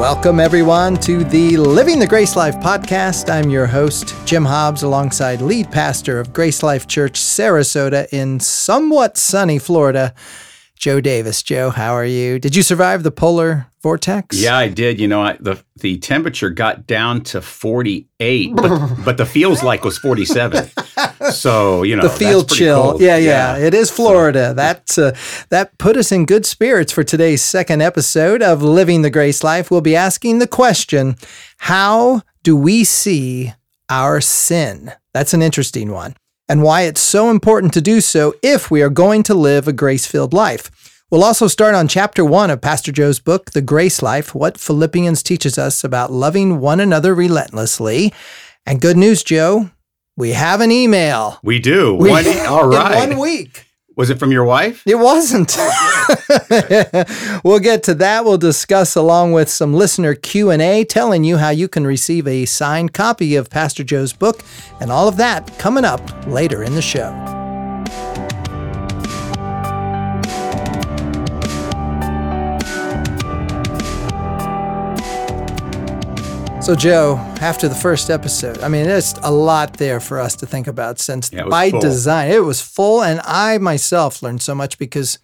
Welcome, everyone, to the Living the Grace Life podcast. I'm your host, Jim Hobbs, alongside lead pastor of Grace Life Church, Sarasota, in somewhat sunny Florida. Joe Davis. Joe, how are you? Did you survive the polar vortex? Yeah, I did. You know, I, the the temperature got down to 48, but, but the feels like was 47. So, you know, the field chill. Cold. Yeah, yeah, It is Florida. So. That uh, that put us in good spirits for today's second episode of Living the Grace Life. We'll be asking the question, how do we see our sin? That's an interesting one and why it's so important to do so if we are going to live a grace filled life. We'll also start on chapter one of Pastor Joe's book, The Grace Life, what Philippians teaches us about loving one another relentlessly. And good news, Joe, we have an email. We do. We, one, all right. In one week. Was it from your wife? It wasn't. we'll get to that. We'll discuss along with some listener Q&A telling you how you can receive a signed copy of Pastor Joe's book and all of that coming up later in the show. So, Joe, after the first episode, I mean, there's a lot there for us to think about since yeah, by full. design it was full. And I myself learned so much because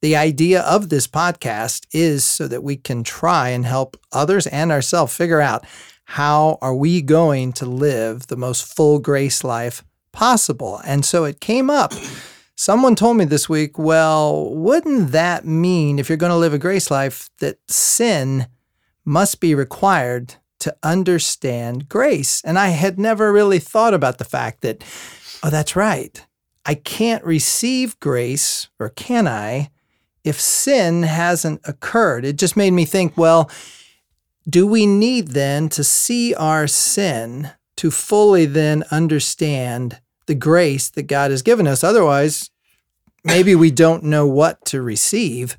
the idea of this podcast is so that we can try and help others and ourselves figure out how are we going to live the most full grace life possible. And so it came up. Someone told me this week, well, wouldn't that mean if you're going to live a grace life that sin must be required to understand grace. And I had never really thought about the fact that, oh, that's right. I can't receive grace, or can I, if sin hasn't occurred? It just made me think, well, do we need then to see our sin to fully then understand the grace that God has given us? Otherwise, maybe we don't know what to receive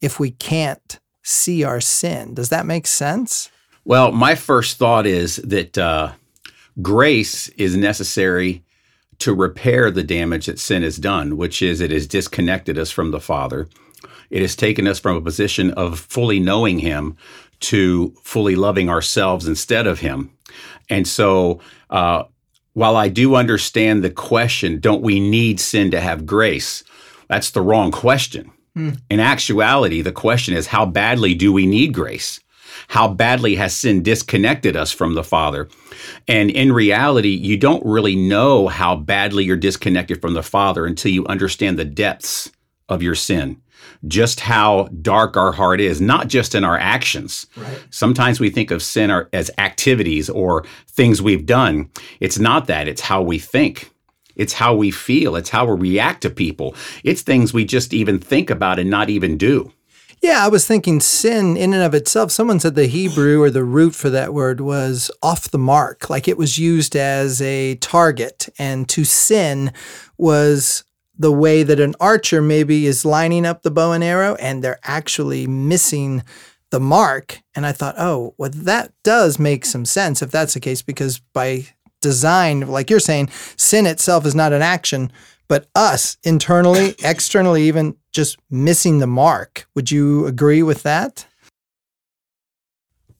if we can't see our sin. Does that make sense? Well, my first thought is that uh, grace is necessary to repair the damage that sin has done, which is it has disconnected us from the Father. It has taken us from a position of fully knowing Him to fully loving ourselves instead of Him. And so, uh, while I do understand the question, don't we need sin to have grace? That's the wrong question. Hmm. In actuality, the question is, how badly do we need grace? How badly has sin disconnected us from the Father? And in reality, you don't really know how badly you're disconnected from the Father until you understand the depths of your sin. Just how dark our heart is, not just in our actions. Right. Sometimes we think of sin as activities or things we've done. It's not that, it's how we think. It's how we feel. It's how we react to people. It's things we just even think about and not even do. Yeah, I was thinking sin in and of itself. Someone said the Hebrew or the root for that word was off the mark, like it was used as a target. And to sin was the way that an archer maybe is lining up the bow and arrow and they're actually missing the mark. And I thought, oh, well, that does make some sense if that's the case, because by design, like you're saying, sin itself is not an action, but us internally, externally, even just missing the mark. Would you agree with that?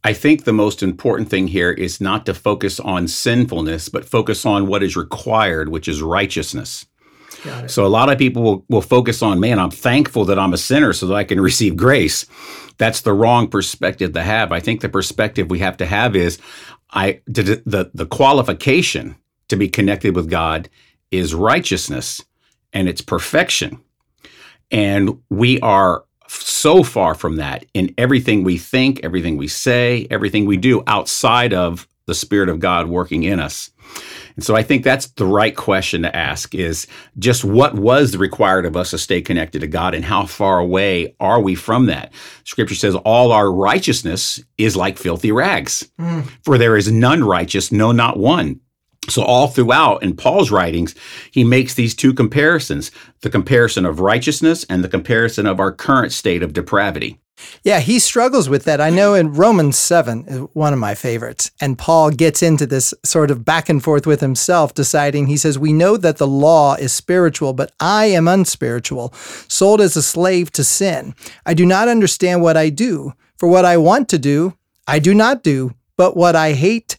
I think the most important thing here is not to focus on sinfulness, but focus on what is required, which is righteousness. So a lot of people will, will focus on, man, I'm thankful that I'm a sinner so that I can receive grace. That's the wrong perspective to have. I think the perspective we have to have is I the the, the qualification to be connected with God is righteousness and it's perfection. And we are so far from that in everything we think, everything we say, everything we do outside of the Spirit of God working in us. And so I think that's the right question to ask is just what was required of us to stay connected to God and how far away are we from that? Scripture says all our righteousness is like filthy rags. Mm. For there is none righteous, no not one. So, all throughout in Paul's writings, he makes these two comparisons the comparison of righteousness and the comparison of our current state of depravity. Yeah, he struggles with that. I know in Romans 7 is one of my favorites. And Paul gets into this sort of back and forth with himself, deciding, he says, We know that the law is spiritual, but I am unspiritual, sold as a slave to sin. I do not understand what I do, for what I want to do, I do not do, but what I hate,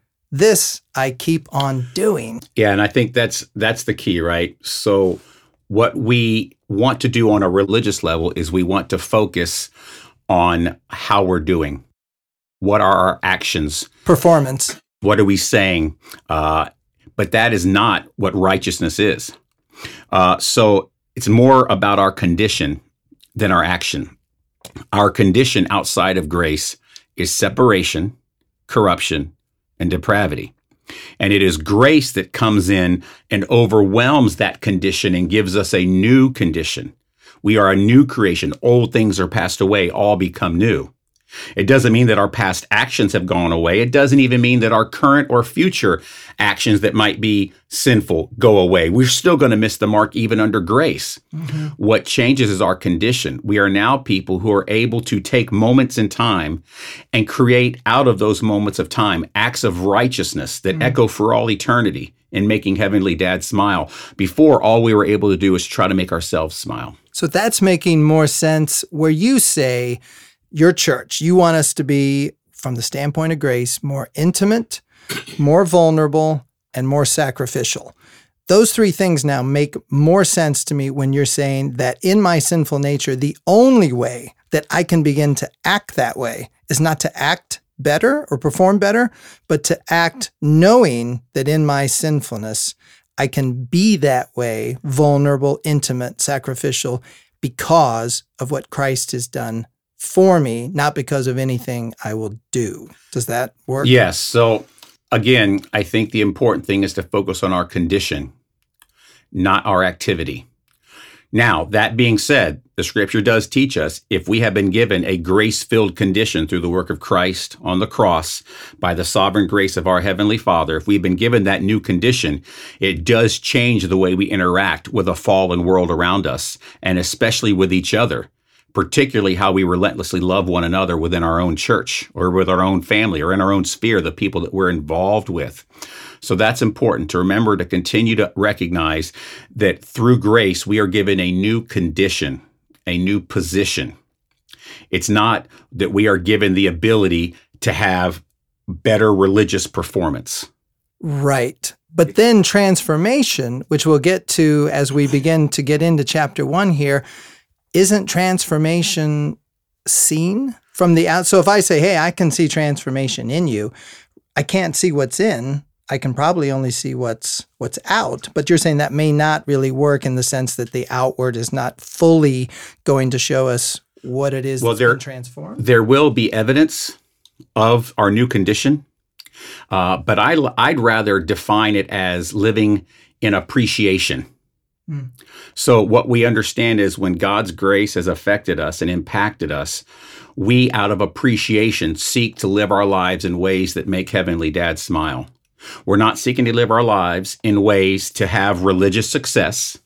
this I keep on doing. Yeah, and I think that's that's the key, right? So what we want to do on a religious level is we want to focus on how we're doing. What are our actions? Performance. What are we saying? Uh, but that is not what righteousness is. Uh, so it's more about our condition than our action. Our condition outside of grace is separation, corruption, and depravity. And it is grace that comes in and overwhelms that condition and gives us a new condition. We are a new creation. Old things are passed away, all become new. It doesn't mean that our past actions have gone away. It doesn't even mean that our current or future actions that might be sinful go away. We're still going to miss the mark even under grace. Mm-hmm. What changes is our condition. We are now people who are able to take moments in time and create out of those moments of time acts of righteousness that mm-hmm. echo for all eternity in making Heavenly Dad smile. Before, all we were able to do was try to make ourselves smile. So that's making more sense where you say, your church, you want us to be, from the standpoint of grace, more intimate, more vulnerable, and more sacrificial. Those three things now make more sense to me when you're saying that in my sinful nature, the only way that I can begin to act that way is not to act better or perform better, but to act knowing that in my sinfulness, I can be that way, vulnerable, intimate, sacrificial, because of what Christ has done for me, not because of anything I will do. Does that work? Yes. So, again, I think the important thing is to focus on our condition, not our activity. Now, that being said, the scripture does teach us if we have been given a grace filled condition through the work of Christ on the cross by the sovereign grace of our Heavenly Father, if we've been given that new condition, it does change the way we interact with a fallen world around us and especially with each other particularly how we relentlessly love one another within our own church or with our own family or in our own sphere, the people that we're involved with. So that's important to remember to continue to recognize that through grace, we are given a new condition, a new position. It's not that we are given the ability to have better religious performance. Right. But then transformation, which we'll get to as we begin to get into chapter one here, isn't transformation seen from the out? So if I say, hey, I can see transformation in you, I can't see what's in. I can probably only see what's what's out. But you're saying that may not really work in the sense that the outward is not fully going to show us what it is well, that's there, been transformed. There will be evidence of our new condition, uh, but I, I'd rather define it as living in appreciation so, what we understand is when God's grace has affected us and impacted us, we, out of appreciation, seek to live our lives in ways that make Heavenly Dad smile. We're not seeking to live our lives in ways to have religious success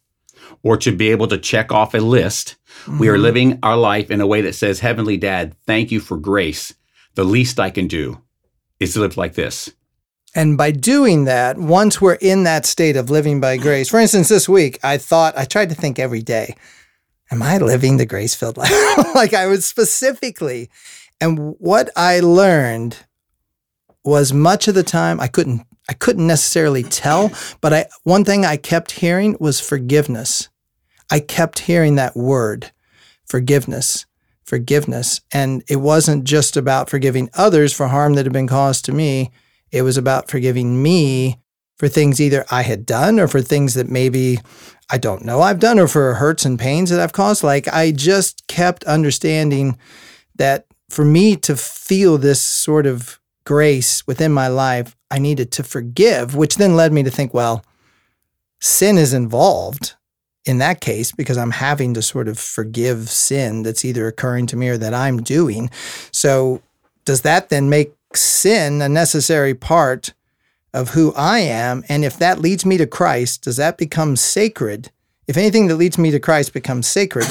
or to be able to check off a list. Mm-hmm. We are mm-hmm. living our life in a way that says, Heavenly Dad, thank you for grace. The least I can do is to live like this. And by doing that, once we're in that state of living by grace, for instance, this week, I thought, I tried to think every day, am I living the grace filled life? like I was specifically. And what I learned was much of the time I couldn't I couldn't necessarily tell, but I one thing I kept hearing was forgiveness. I kept hearing that word, forgiveness, forgiveness. And it wasn't just about forgiving others for harm that had been caused to me it was about forgiving me for things either I had done or for things that maybe I don't know I've done or for hurts and pains that I've caused. Like I just kept understanding that for me to feel this sort of grace within my life, I needed to forgive, which then led me to think, well, sin is involved in that case because I'm having to sort of forgive sin that's either occurring to me or that I'm doing. So does that then make sin a necessary part of who I am. And if that leads me to Christ, does that become sacred? If anything that leads me to Christ becomes sacred,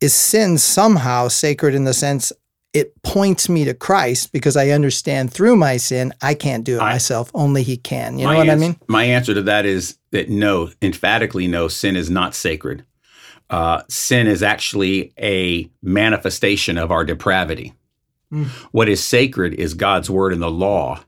is sin somehow sacred in the sense it points me to Christ because I understand through my sin I can't do it I, myself. Only He can. You know what I mean? My answer to that is that no, emphatically no, sin is not sacred. Uh, sin is actually a manifestation of our depravity. Mm. What is sacred is God's word and the law,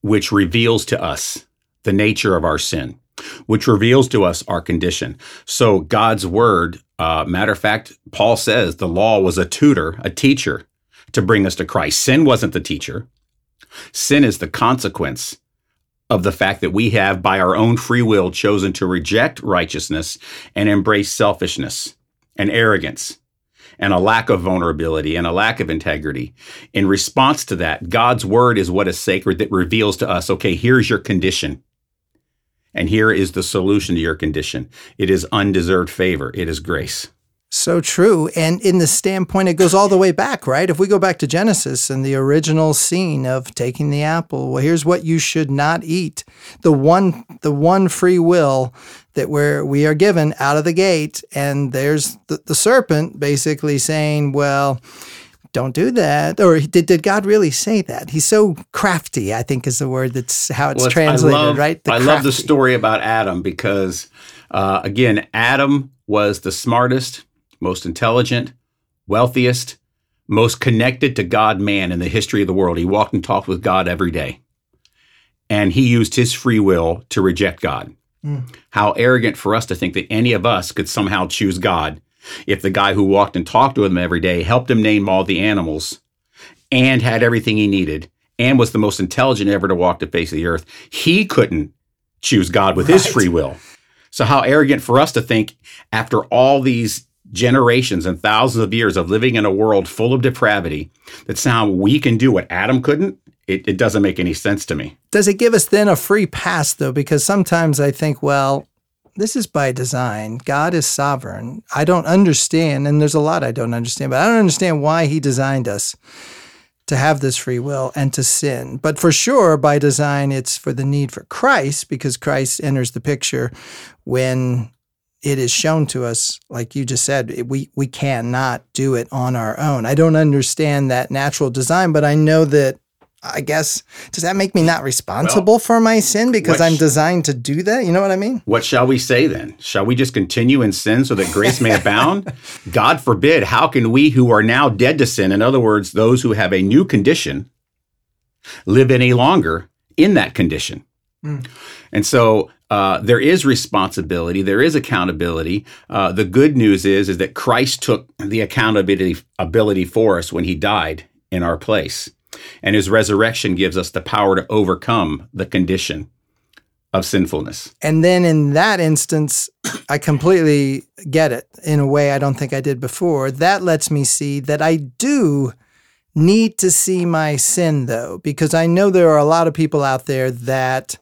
which reveals to us the nature of our sin, which reveals to us our condition. So God's word, uh, matter of fact, Paul says the law was a tutor, a teacher to bring us to Christ. Sin wasn't the teacher. Sin is the consequence of the fact that we have, by our own free will, chosen to reject righteousness and embrace selfishness and arrogance and a lack of vulnerability and a lack of integrity. In response to that, God's word is what is sacred that reveals to us okay, here's your condition. And here is the solution to your condition. It is undeserved favor, it is grace. So true. And in the standpoint, it goes all the way back, right? If we go back to Genesis and the original scene of taking the apple, well, here's what you should not eat. The one, the one free will that we're, we are given out of the gate. And there's the, the serpent basically saying, well, don't do that. Or did, did God really say that? He's so crafty, I think is the word that's how it's well, translated, I love, right? The I crafty. love the story about Adam because, uh, again, Adam was the smartest, most intelligent, wealthiest, most connected to God man in the history of the world. He walked and talked with God every day. And he used his free will to reject God. Mm. How arrogant for us to think that any of us could somehow choose God if the guy who walked and talked with him every day helped him name all the animals and had everything he needed and was the most intelligent ever to walk the face of the earth, he couldn't choose God with right. his free will. So, how arrogant for us to think after all these generations and thousands of years of living in a world full of depravity that somehow we can do what Adam couldn't, it, it, doesn't make any sense to me. Does it give us then a free pass though? Because sometimes I think, well, this is by design. God is sovereign. I don't understand, and there's a lot I don't understand, but I don't understand why He designed us to have this free will and to sin. But for sure, by design, it's for the need for Christ because Christ enters the picture when it is shown to us, like you just said, we we cannot do it on our own. I don't understand that natural design, but I know that. I guess does that make me not responsible well, for my sin because I'm designed to do that? You know what I mean? What shall we say then? Shall we just continue in sin so that grace may abound? God forbid. How can we who are now dead to sin, in other words, those who have a new condition, live any longer in that condition? Mm. And so uh, there is responsibility, there is accountability. Uh, the good news is is that Christ took the accountability ability for us when He died in our place, and His resurrection gives us the power to overcome the condition of sinfulness. And then in that instance, I completely get it in a way I don't think I did before. That lets me see that I do need to see my sin though, because I know there are a lot of people out there that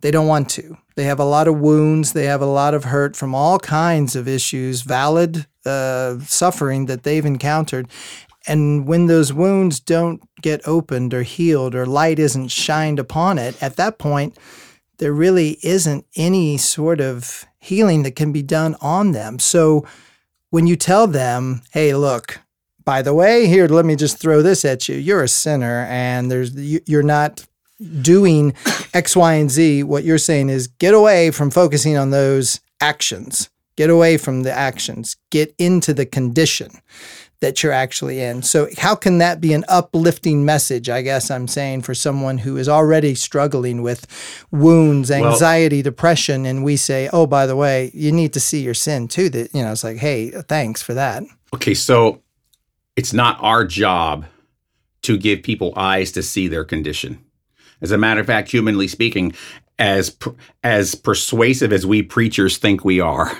they don't want to. They have a lot of wounds. They have a lot of hurt from all kinds of issues, valid uh, suffering that they've encountered. And when those wounds don't get opened or healed or light isn't shined upon it, at that point, there really isn't any sort of healing that can be done on them. So when you tell them, hey, look, by the way, here, let me just throw this at you. You're a sinner and there's you're not doing X, Y, and Z, what you're saying is get away from focusing on those actions. Get away from the actions. Get into the condition that you're actually in. So, how can that be an uplifting message? I guess I'm saying for someone who is already struggling with wounds, anxiety, well, depression, and we say, "Oh, by the way, you need to see your sin too." That you know, it's like, "Hey, thanks for that." Okay, so it's not our job to give people eyes to see their condition. As a matter of fact, humanly speaking, as as persuasive as we preachers think we are,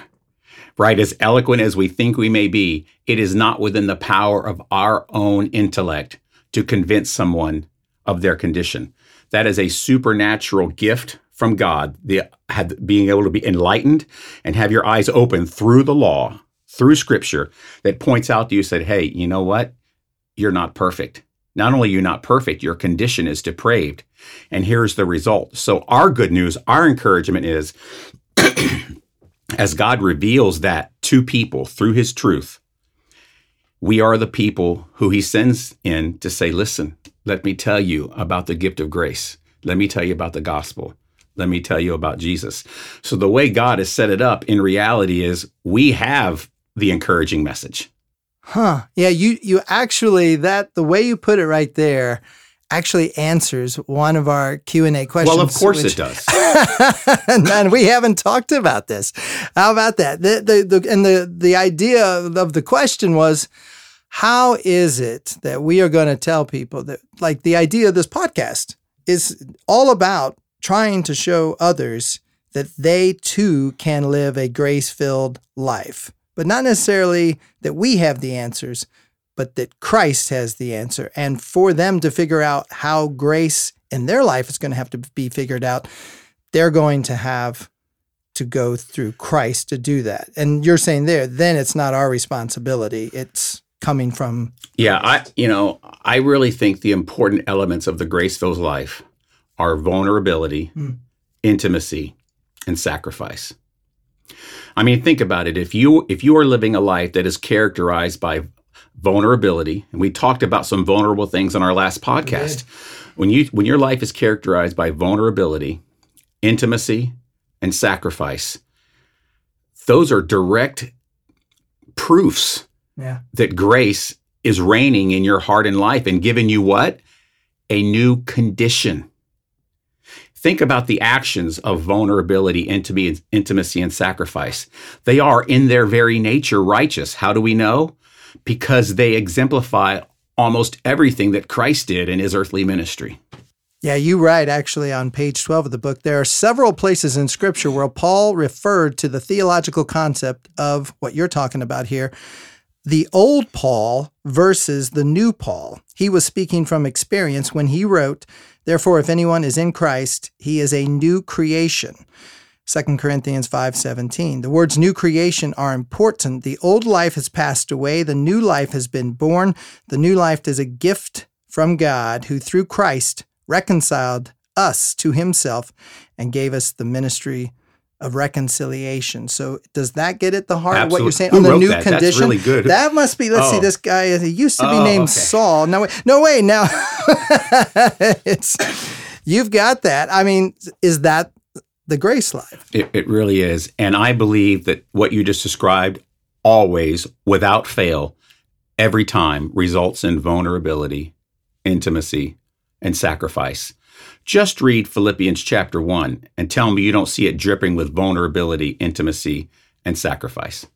right? As eloquent as we think we may be, it is not within the power of our own intellect to convince someone of their condition. That is a supernatural gift from God, the being able to be enlightened and have your eyes open through the law, through scripture that points out to you said, "Hey, you know what? You're not perfect Not only are you not perfect, your condition is depraved. And here's the result. So, our good news, our encouragement is as God reveals that to people through his truth, we are the people who he sends in to say, listen, let me tell you about the gift of grace. Let me tell you about the gospel. Let me tell you about Jesus. So, the way God has set it up in reality is we have the encouraging message. Huh. Yeah, you you actually that the way you put it right there actually answers one of our Q&A questions. Well, of course which, it does. and we haven't talked about this. How about that? The, the, the, and the, the idea of the question was, how is it that we are going to tell people that, like the idea of this podcast is all about trying to show others that they too can live a grace filled life but not necessarily that we have the answers, but that Christ has the answer. And for them to figure out how grace in their life is going to have to be figured out, they're going to have to go through Christ to do that. And you're saying there, then it's not our responsibility. It's coming from Yeah, I you know, I really think the important elements of the grace-filled life are vulnerability, mm. intimacy, and sacrifice. I mean, think about it. If you if you are living a life that is characterized by vulnerability, and we talked about some vulnerable things on our last podcast. When you when your life is characterized by vulnerability, intimacy, and sacrifice, those are direct proofs yeah. that grace is reigning in your heart and life and giving you what? A new condition. Think about the actions of vulnerability, intimacy, and sacrifice. They are in their very nature righteous. How do we know? Because they exemplify almost everything that Christ did in his earthly ministry. Yeah, you write actually on page 12 of the book. There are several places in scripture where Paul referred to the theological concept of what you're talking about here the old Paul versus the new Paul. He was speaking from experience when he wrote, Therefore, if anyone is in Christ, he is a new creation. 2 Corinthians 5:17. The words new creation are important. The old life has passed away, the new life has been born. The new life is a gift from God who through Christ reconciled us to himself and gave us the ministry of reconciliation. So does that get at the heart Absolutely. of what you're saying Who on the new that? condition? That's really good. That must be. Let's oh. see. This guy he used to be oh, named okay. Saul. No, wait, no way. Now it's you've got that. I mean, is that the grace life? It, it really is, and I believe that what you just described always, without fail, every time results in vulnerability, intimacy, and sacrifice. Just read Philippians chapter 1 and tell me you don't see it dripping with vulnerability, intimacy, and sacrifice.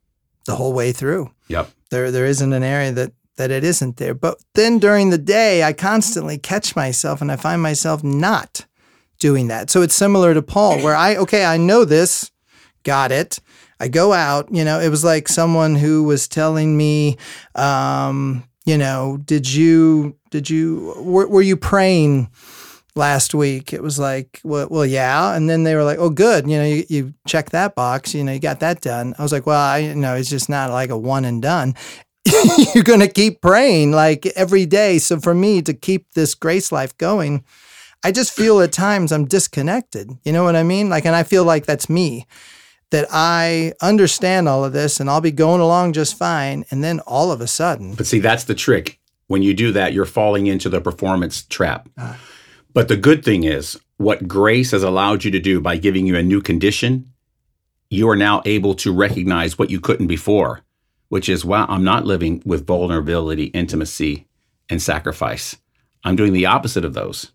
The whole way through. Yep. There there isn't an area that that it isn't there. But then during the day, I constantly catch myself and I find myself not doing that. So it's similar to Paul where I okay, I know this, got it. I go out, you know, it was like someone who was telling me um, you know, did you did you were, were you praying last week. It was like, well, well, yeah. And then they were like, oh, good. You know, you, you check that box. You know, you got that done. I was like, well, I you know it's just not like a one and done. You're going to keep praying like every day. So for me to keep this grace life going, I just feel at times I'm disconnected. You know what I mean? Like, and I feel like that's me. That I understand all of this and I'll be going along just fine. And then all of a sudden. But see, that's the trick. When you do that, you're falling into the performance trap. Uh, but the good thing is, what grace has allowed you to do by giving you a new condition, you are now able to recognize what you couldn't before, which is, wow, I'm not living with vulnerability, intimacy, and sacrifice. I'm doing the opposite of those.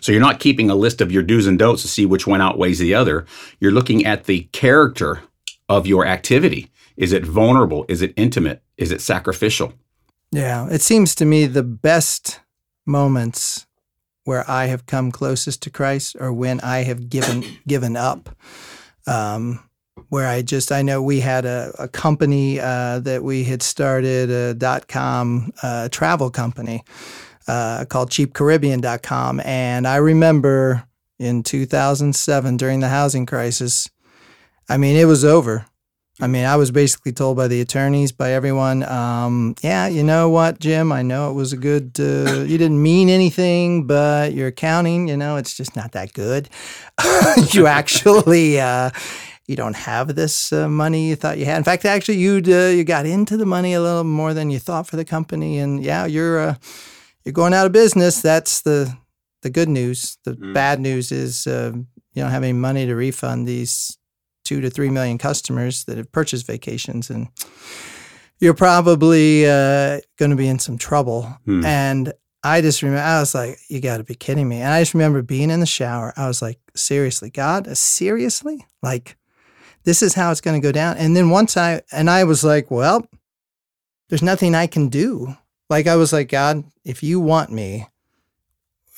So you're not keeping a list of your do's and don'ts to see which one outweighs the other. You're looking at the character of your activity. Is it vulnerable? Is it intimate? Is it sacrificial? Yeah, it seems to me the best moments where I have come closest to Christ or when I have given given up. Um, where I just I know we had a, a company uh, that we had started a dot com uh, travel company uh, called cheapcaribbean.com and I remember in 2007 during the housing crisis I mean it was over I mean, I was basically told by the attorneys, by everyone, um, yeah, you know what, Jim, I know it was a good, uh, you didn't mean anything, but your accounting, you know, it's just not that good. you actually, uh, you don't have this uh, money you thought you had. In fact, actually, you uh, you got into the money a little more than you thought for the company, and yeah, you're uh, you're going out of business. That's the the good news. The mm. bad news is uh, you don't have any money to refund these two to three million customers that have purchased vacations, and you're probably uh, going to be in some trouble. Hmm. And I just remember, I was like, you got to be kidding me. And I just remember being in the shower. I was like, seriously, God, seriously? Like, this is how it's going to go down. And then once I, and I was like, well, there's nothing I can do. Like, I was like, God, if you want me,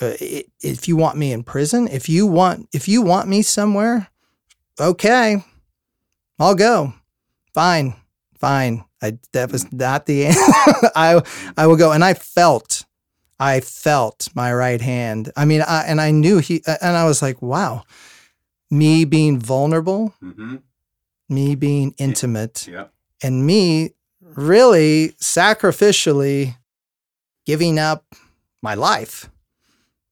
uh, if you want me in prison, if you want, if you want me somewhere, okay, I'll go. Fine, fine. I that was not the end. I I will go, and I felt, I felt my right hand. I mean, I and I knew he, and I was like, wow, me being vulnerable, mm-hmm. me being intimate, yeah. and me really sacrificially giving up my life.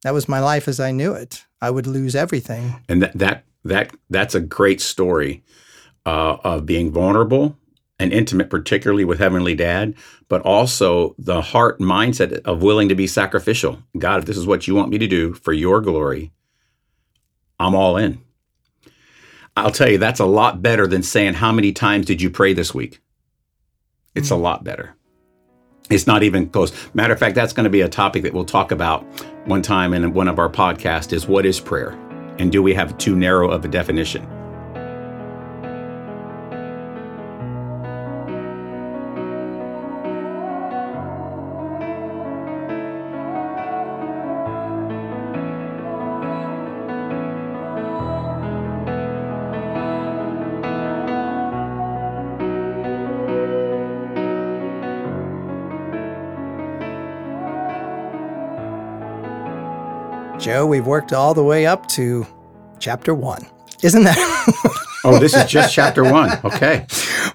That was my life as I knew it. I would lose everything. And that that that that's a great story uh, of being vulnerable and intimate, particularly with Heavenly Dad, but also the heart mindset of willing to be sacrificial. God, if this is what you want me to do for your glory, I'm all in. I'll tell you, that's a lot better than saying, How many times did you pray this week? It's mm-hmm. a lot better. It's not even close. Matter of fact, that's going to be a topic that we'll talk about one time in one of our podcasts is what is prayer? And do we have too narrow of a definition? Joe, we've worked all the way up to chapter one. Isn't that? oh, this is just chapter one. Okay.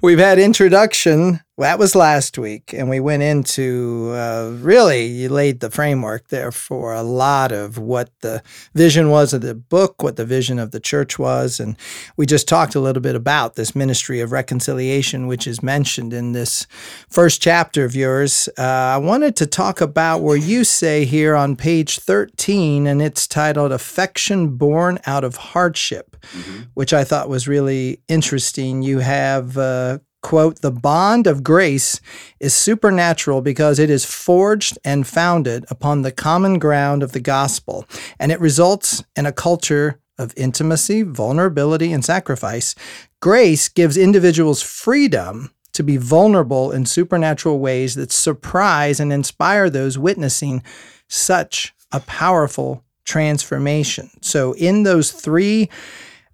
We've had introduction. That was last week, and we went into uh, really you laid the framework there for a lot of what the vision was of the book, what the vision of the church was, and we just talked a little bit about this ministry of reconciliation, which is mentioned in this first chapter of yours. Uh, I wanted to talk about where you say here on page thirteen, and it's titled "Affection Born Out of Hardship," mm-hmm. which I thought was really interesting. You have uh, quote, the bond of grace is supernatural because it is forged and founded upon the common ground of the gospel, and it results in a culture of intimacy, vulnerability, and sacrifice. Grace gives individuals freedom to be vulnerable in supernatural ways that surprise and inspire those witnessing such a powerful transformation. So, in those three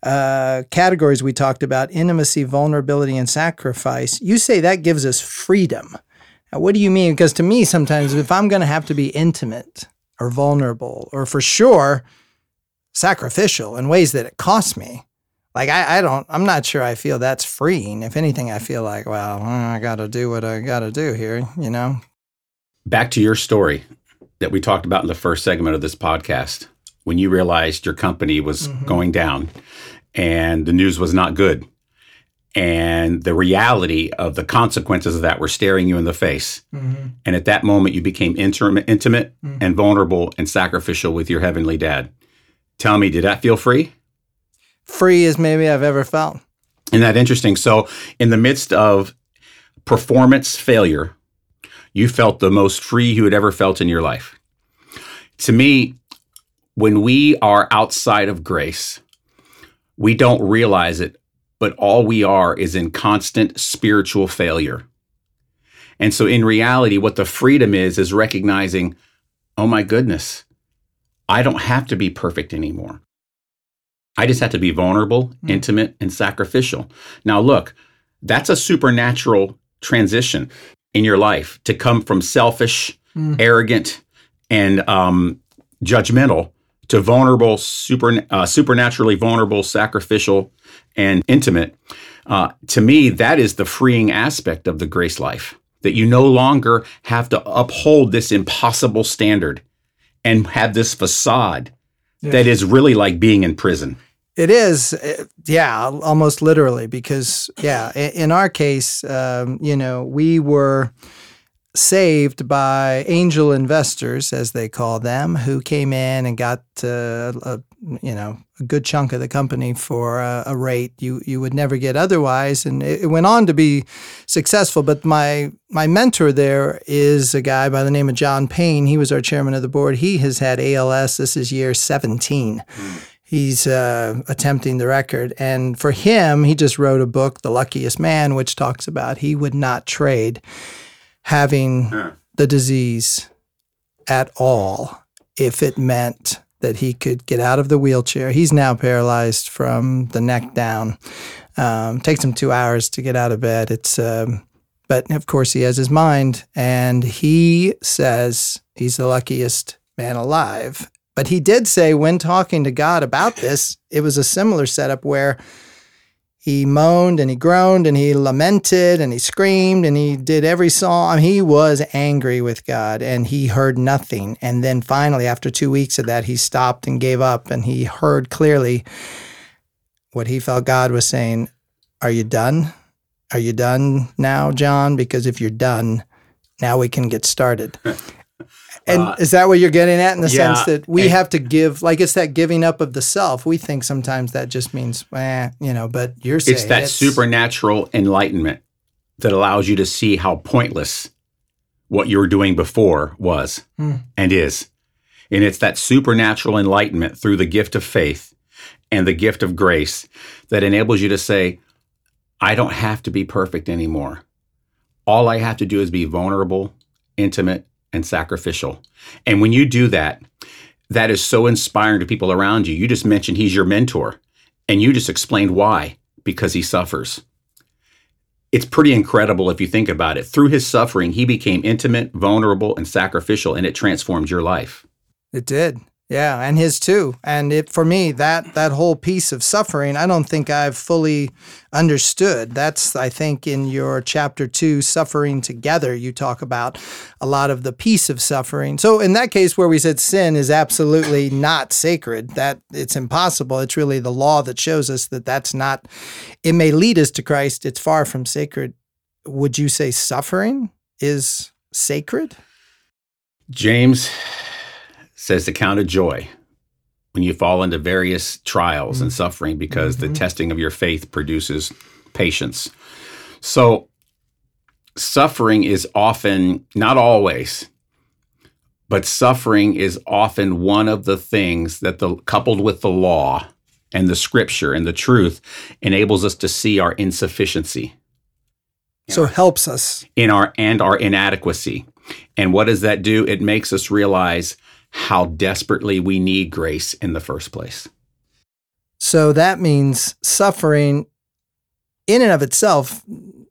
uh, categories we talked about intimacy, vulnerability, and sacrifice. You say that gives us freedom. Now, what do you mean? Because to me, sometimes if I'm going to have to be intimate or vulnerable or for sure sacrificial in ways that it costs me, like I, I don't, I'm not sure I feel that's freeing. If anything, I feel like, well, I got to do what I got to do here, you know? Back to your story that we talked about in the first segment of this podcast when you realized your company was mm-hmm. going down and the news was not good. And the reality of the consequences of that were staring you in the face. Mm-hmm. And at that moment, you became intimate, intimate mm-hmm. and vulnerable and sacrificial with your heavenly dad. Tell me, did that feel free? Free as maybe I've ever felt. Isn't that interesting? So, in the midst of performance failure, you felt the most free you had ever felt in your life. To me, when we are outside of grace, we don't realize it, but all we are is in constant spiritual failure. And so, in reality, what the freedom is, is recognizing, oh my goodness, I don't have to be perfect anymore. I just have to be vulnerable, mm. intimate, and sacrificial. Now, look, that's a supernatural transition in your life to come from selfish, mm. arrogant, and um, judgmental to vulnerable, super, uh, supernaturally vulnerable, sacrificial, and intimate, uh, to me, that is the freeing aspect of the grace life. That you no longer have to uphold this impossible standard and have this facade yes. that is really like being in prison. It is, eh, yeah, almost literally, because, yeah, in our case, um, you know, we were saved by angel investors, as they call them, who came in and got uh, a, you know a good chunk of the company for a, a, rate you you would never get otherwise, and it, it, went on to be successful. But my my mentor there is a guy by the name of John Payne. He was our chairman of the board. He has had ALS. This is year seventeen. He's uh, attempting the record, and for him, he just wrote a book, The Luckiest Man, which talks about he would not trade having yeah. the disease at all if it meant that he could get out of the wheelchair. He's now paralyzed from the neck down. Um, takes him two hours to get out of bed. It's, um, but of course he has his mind, and he says he's the luckiest man alive. But he did say when talking to God about this, it was a similar setup where he moaned and he groaned and he lamented and he screamed and he did every song. He was angry with God and he heard nothing. And then finally, after two weeks of that, he stopped and gave up and he heard clearly what he felt God was saying Are you done? Are you done now, John? Because if you're done, now we can get started. And uh, is that what you're getting at in the yeah, sense that we and, have to give, like it's that giving up of the self? We think sometimes that just means, eh, you know, but you're saying it's that it's, supernatural enlightenment that allows you to see how pointless what you were doing before was hmm. and is. And it's that supernatural enlightenment through the gift of faith and the gift of grace that enables you to say, I don't have to be perfect anymore. All I have to do is be vulnerable, intimate, and sacrificial. And when you do that, that is so inspiring to people around you. You just mentioned he's your mentor, and you just explained why because he suffers. It's pretty incredible if you think about it. Through his suffering, he became intimate, vulnerable, and sacrificial, and it transformed your life. It did. Yeah, and his too. And it for me that that whole piece of suffering, I don't think I've fully understood. That's I think in your chapter 2 suffering together you talk about a lot of the piece of suffering. So in that case where we said sin is absolutely not sacred, that it's impossible. It's really the law that shows us that that's not it may lead us to Christ, it's far from sacred. Would you say suffering is sacred? James says to count a joy when you fall into various trials mm-hmm. and suffering because mm-hmm. the testing of your faith produces patience. So, suffering is often, not always, but suffering is often one of the things that the coupled with the law and the scripture and the truth enables us to see our insufficiency. So helps us in our and our inadequacy. And what does that do? It makes us realize how desperately we need grace in the first place. So that means suffering in and of itself,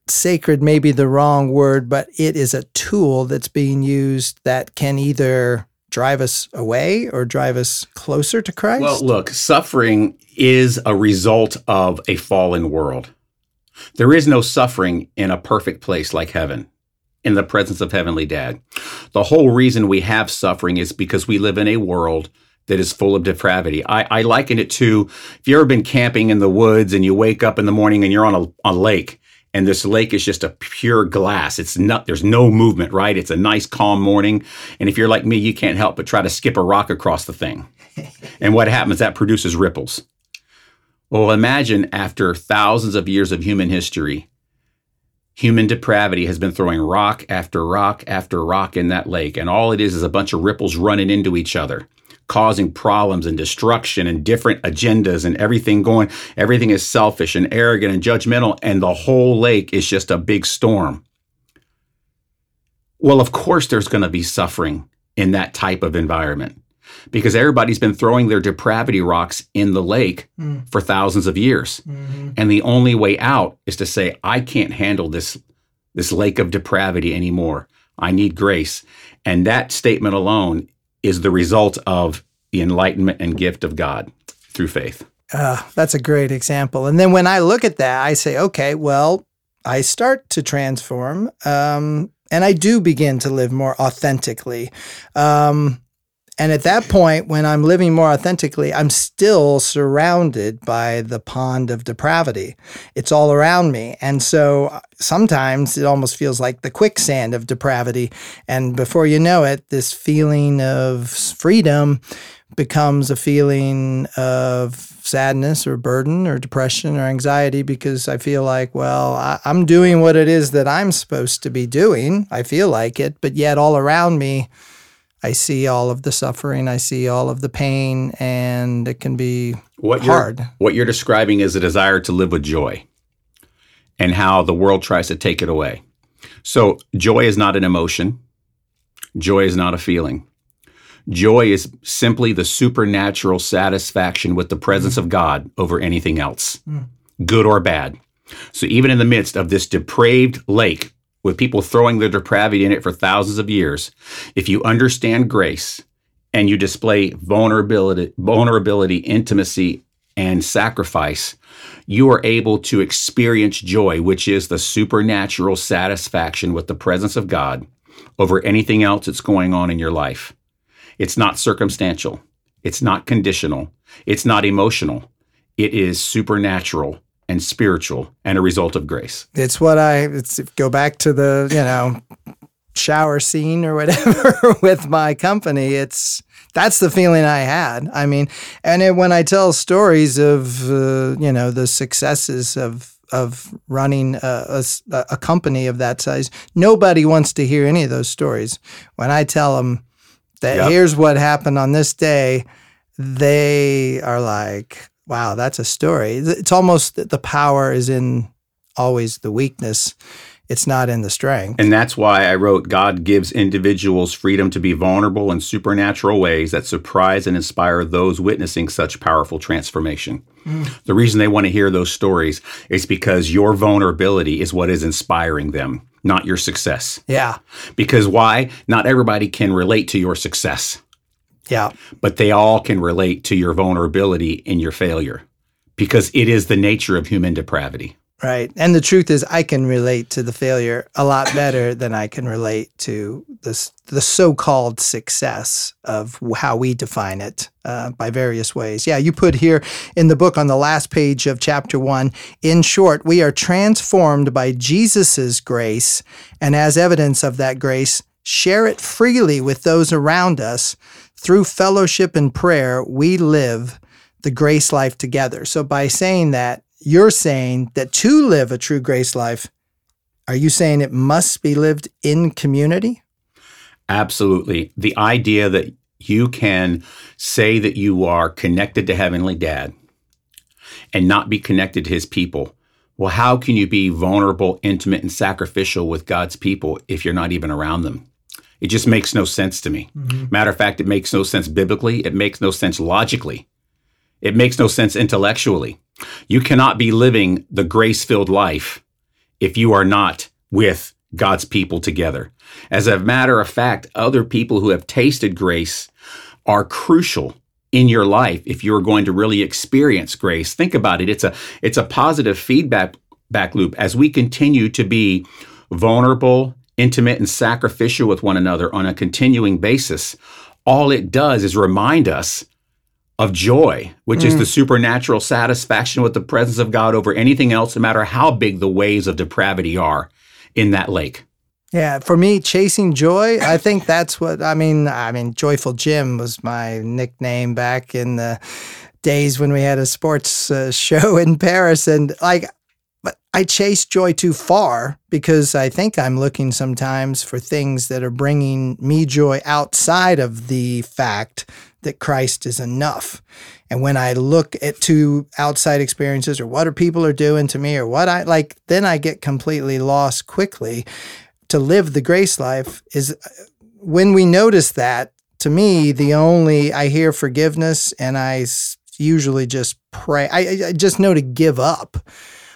sacred may be the wrong word, but it is a tool that's being used that can either drive us away or drive us closer to Christ? Well, look, suffering is a result of a fallen world. There is no suffering in a perfect place like heaven in the presence of Heavenly Dad. The whole reason we have suffering is because we live in a world that is full of depravity. I, I liken it to if you've ever been camping in the woods and you wake up in the morning and you're on a, a lake and this lake is just a pure glass. It's not, there's no movement, right? It's a nice, calm morning. And if you're like me, you can't help but try to skip a rock across the thing. and what happens? That produces ripples. Well, imagine after thousands of years of human history, Human depravity has been throwing rock after rock after rock in that lake, and all it is is a bunch of ripples running into each other, causing problems and destruction and different agendas and everything going. Everything is selfish and arrogant and judgmental, and the whole lake is just a big storm. Well, of course, there's going to be suffering in that type of environment because everybody's been throwing their depravity rocks in the lake mm. for thousands of years. Mm-hmm. And the only way out is to say, I can't handle this, this lake of depravity anymore. I need grace. And that statement alone is the result of the enlightenment and gift of God through faith. Uh, that's a great example. And then when I look at that, I say, okay, well, I start to transform, um, and I do begin to live more authentically. Um, and at that point, when I'm living more authentically, I'm still surrounded by the pond of depravity. It's all around me. And so uh, sometimes it almost feels like the quicksand of depravity. And before you know it, this feeling of freedom becomes a feeling of sadness or burden or depression or anxiety because I feel like, well, I, am doing what it is that I'm supposed to be doing. I feel like it, but yet all around me, I see all of the suffering, I see all of the pain, and it can be what hard. You're, what you're describing is a desire to live with joy and how the world tries to take it away. So, joy is not an emotion, joy is not a feeling. Joy is simply the supernatural satisfaction with the presence of God over anything else, mm. good or bad. So, even in the midst of this depraved lake with people throwing their depravity in it for thousands of years, if you understand grace and you display vulnerability, vulnerability, intimacy, and sacrifice, you are able to experience joy, which is the supernatural satisfaction with the presence of God over anything else that's going on in your life. It's not circumstantial. It's not conditional. It's not emotional. It is supernatural and spiritual and a result of grace. It's what I it's go back to the, you know, shower scene or whatever with my company. It's that's the feeling I had. I mean, and it, when I tell stories of uh, you know the successes of of running a, a, a, company of that size, nobody wants to hear any of those stories. When I tell them that yep. here's what happened on this day, they are like, wow, that's a story. It's almost the power is in always the weakness. It's not in the strength. And that's why I wrote God gives individuals freedom to be vulnerable in supernatural ways that surprise and inspire those witnessing such powerful transformation. Mm. The reason they want to hear those stories is because your vulnerability is what is inspiring them, not your success. Yeah. Because why? Not everybody can relate to your success. Yeah. But they all can relate to your vulnerability and your failure because it is the nature of human depravity. Right. And the truth is, I can relate to the failure a lot better than I can relate to this, the so called success of how we define it uh, by various ways. Yeah, you put here in the book on the last page of chapter one in short, we are transformed by Jesus' grace, and as evidence of that grace, share it freely with those around us through fellowship and prayer, we live the grace life together. So by saying that, you're saying that to live a true grace life, are you saying it must be lived in community? Absolutely. The idea that you can say that you are connected to Heavenly Dad and not be connected to His people. Well, how can you be vulnerable, intimate, and sacrificial with God's people if you're not even around them? It just makes no sense to me. Mm-hmm. Matter of fact, it makes no sense biblically. It makes no sense logically. It makes no sense intellectually. You cannot be living the grace filled life if you are not with God's people together. As a matter of fact, other people who have tasted grace are crucial in your life if you're going to really experience grace. Think about it. It's a it's a positive feedback back loop as we continue to be vulnerable intimate and sacrificial with one another on a continuing basis, all it does is remind us of joy, which mm. is the supernatural satisfaction with the presence of God over anything else, no matter how big the waves of depravity are in that lake. Yeah, for me, chasing joy, I think that's what I mean. I mean, Joyful Jim was my nickname back in the days when we had a sports uh, show in Paris, and like I chase joy too far because I think I'm looking sometimes for things that are bringing me joy outside of the fact that Christ is enough. And when I look at two outside experiences or what are people are doing to me or what I like, then I get completely lost quickly. To live the grace life is uh, when we notice that, to me, the only I hear forgiveness and I usually just pray. I, I just know to give up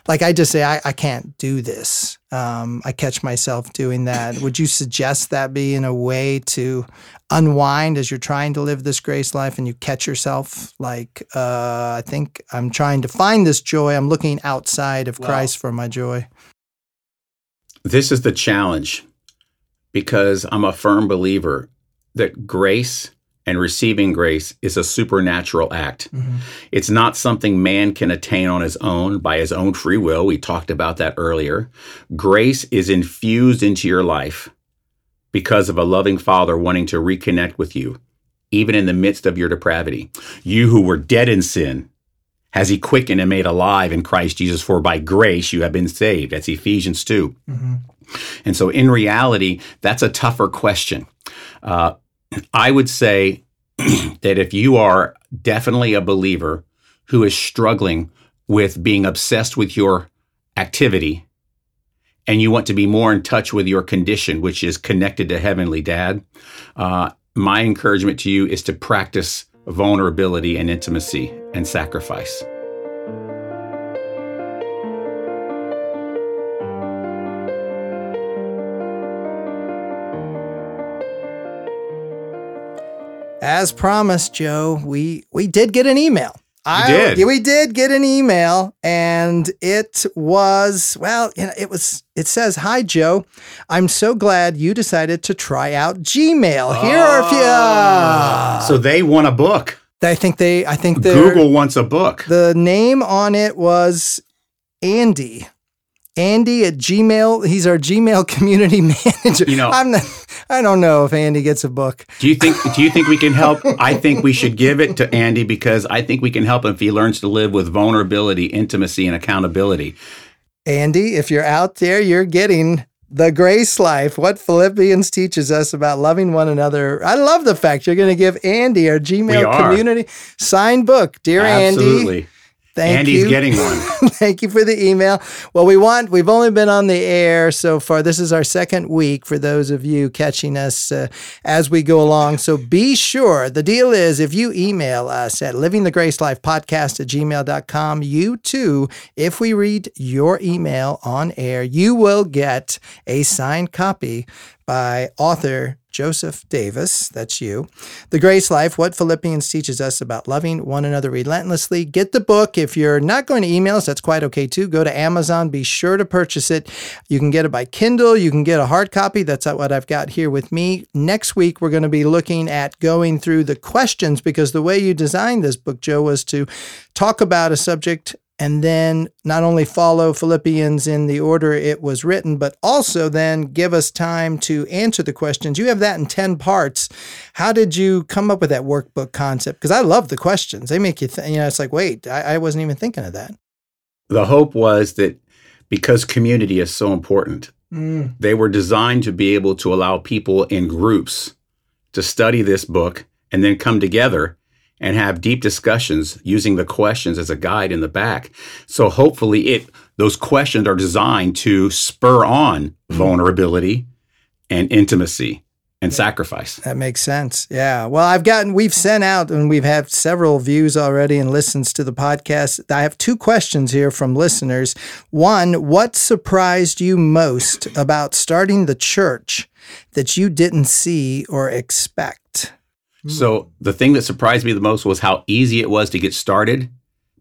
like I just say, I, I can't do this. Um, I catch myself doing that. Would you suggest that being a way to unwind as you're trying to live this grace life and you catch yourself like, uh, I think I'm trying to find this joy. I'm looking outside of Christ for my joy. This is the challenge because I'm a firm believer that grace and receiving grace is a supernatural act. Mm-hmm. It's not something man can attain on his own by his own free will. We talked about that earlier. Grace is infused into your life because of a loving father wanting to reconnect with you, even in the midst of your depravity. You who were dead in sin has he quickened and made alive in Christ Jesus, for by grace you have been saved. That's Ephesians 2. Mm-hmm. And so, in reality, that's a tougher question. Uh, I would say that if you are definitely a believer who is struggling with being obsessed with your activity and you want to be more in touch with your condition, which is connected to Heavenly Dad, uh, my encouragement to you is to practice vulnerability and intimacy and sacrifice. As promised, Joe, we we did get an email. I did. We did get an email, and it was well. You know, it was. It says, "Hi, Joe. I'm so glad you decided to try out Gmail. Here are a few." Ah. So they want a book. I think they. I think Google wants a book. The name on it was Andy. Andy at Gmail. He's our Gmail community manager. You know, I'm not, I don't know if Andy gets a book. Do you think? Do you think we can help? I think we should give it to Andy because I think we can help him if he learns to live with vulnerability, intimacy, and accountability. Andy, if you're out there, you're getting the grace life, what Philippians teaches us about loving one another. I love the fact you're going to give Andy, our Gmail community, signed book. Dear Absolutely. Andy, Thank Andy's you. getting one. Thank you for the email. Well, we want, we've only been on the air so far. This is our second week for those of you catching us uh, as we go along. So be sure. The deal is if you email us at livingthegracelifepodcast at gmail.com, you too, if we read your email on air, you will get a signed copy by author Joseph Davis, that's you. The Grace Life, What Philippians Teaches Us About Loving One Another Relentlessly. Get the book. If you're not going to email us, that's quite okay too. Go to Amazon. Be sure to purchase it. You can get it by Kindle. You can get a hard copy. That's what I've got here with me. Next week, we're going to be looking at going through the questions because the way you designed this book, Joe, was to talk about a subject and then not only follow Philippians in the order it was written, but also then give us time to answer the questions. You have that in 10 parts. How did you come up with that workbook concept? Because I love the questions. They make you, th- you know, it's like, wait, I-, I wasn't even thinking of that. The hope was that because community is so important, mm. they were designed to be able to allow people in groups to study this book and then come together and have deep discussions using the questions as a guide in the back. So hopefully it those questions are designed to spur on mm-hmm. vulnerability and intimacy and sacrifice. That makes sense. Yeah. Well, I've gotten, we've sent out and we've had several views already and listens to the podcast. I have two questions here from listeners. One, what surprised you most about starting the church that you didn't see or expect? Hmm. So the thing that surprised me the most was how easy it was to get started,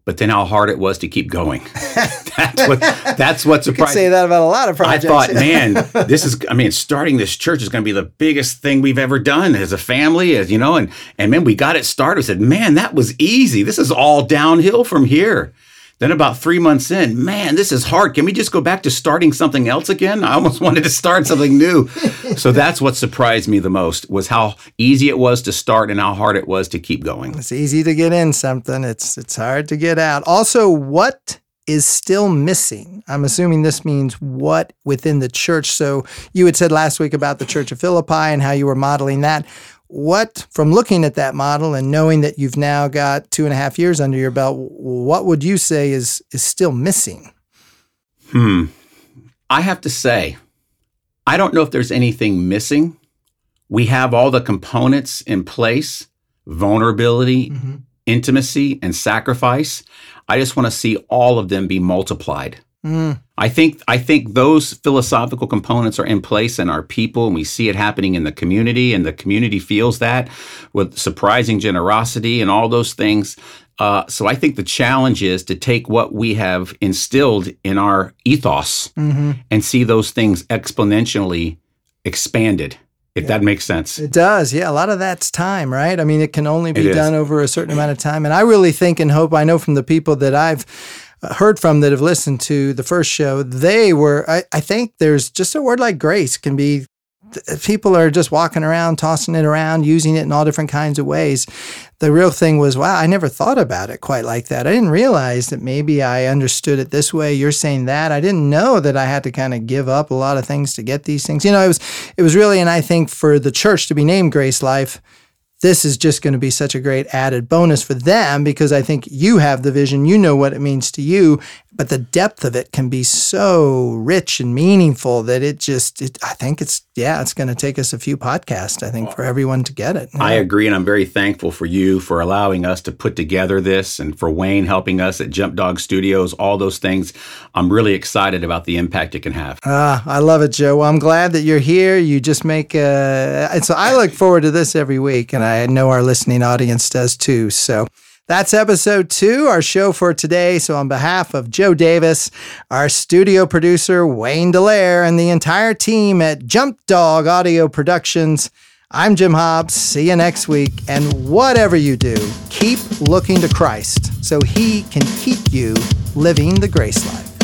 but then how hard it was to keep going. that's what that's what surprised. Say that about a lot of projects. I thought, man, this is. I mean, starting this church is going to be the biggest thing we've ever done as a family, as you know. And and man, we got it started. We said, man, that was easy. This is all downhill from here. Then about three months in, man, this is hard. Can we just go back to starting something else again? I almost wanted to start something new. so that's what surprised me the most was how easy it was to start and how hard it was to keep going. It's easy to get in something. It's it's hard to get out. Also, what is still missing? I'm assuming this means what within the church. So you had said last week about the Church of Philippi and how you were modeling that what from looking at that model and knowing that you've now got two and a half years under your belt what would you say is is still missing? Hmm. I have to say i don't know if there's anything missing. We have all the components in place vulnerability mm-hmm. intimacy and sacrifice. I just want to see all of them be multiplied Mm. I think I think those philosophical components are in place in our people, and we see it happening in the community, and the community feels that with surprising generosity and all those things. Uh, so I think the challenge is to take what we have instilled in our ethos mm-hmm. and see those things exponentially expanded. If yeah. that makes sense. It does. Yeah. A lot of that's time, right? I mean, it can only be done over a certain amount of time. And I really think and hope, I know from the people that I've Uh, heard from that have listened to the first show, they were, I, I think there's just a word like grace can be uh, people are just walking around, tossing it around, using it in all different kinds of ways. The real thing was, wow, I never thought about it quite like that. I didn't realize that maybe I understood it this way. You're saying that. I didn't know that I had to kind of give up a lot of things to get these things. You know, it was it was really, and I think for the church to be named Grace Life this is just going to be such a great added bonus for them because I think you have the vision, you know what it means to you, but the depth of it can be so rich and meaningful that it just, it, I think it's, yeah, it's going to take us a few podcasts, I think, for everyone to get it. I agree. And I'm very thankful for you for allowing us to put together this and for Wayne helping us at Jump Dog Studios, all those things. I'm really excited about the impact it can have. Ah, I love it, Joe. Well, I'm glad that you're here. You just make, uh, and so I look forward to this every week, and I know our listening audience does too. So, that's episode two, our show for today. So, on behalf of Joe Davis, our studio producer, Wayne Dallaire, and the entire team at Jump Dog Audio Productions, I'm Jim Hobbs. See you next week. And whatever you do, keep looking to Christ so he can keep you living the grace life.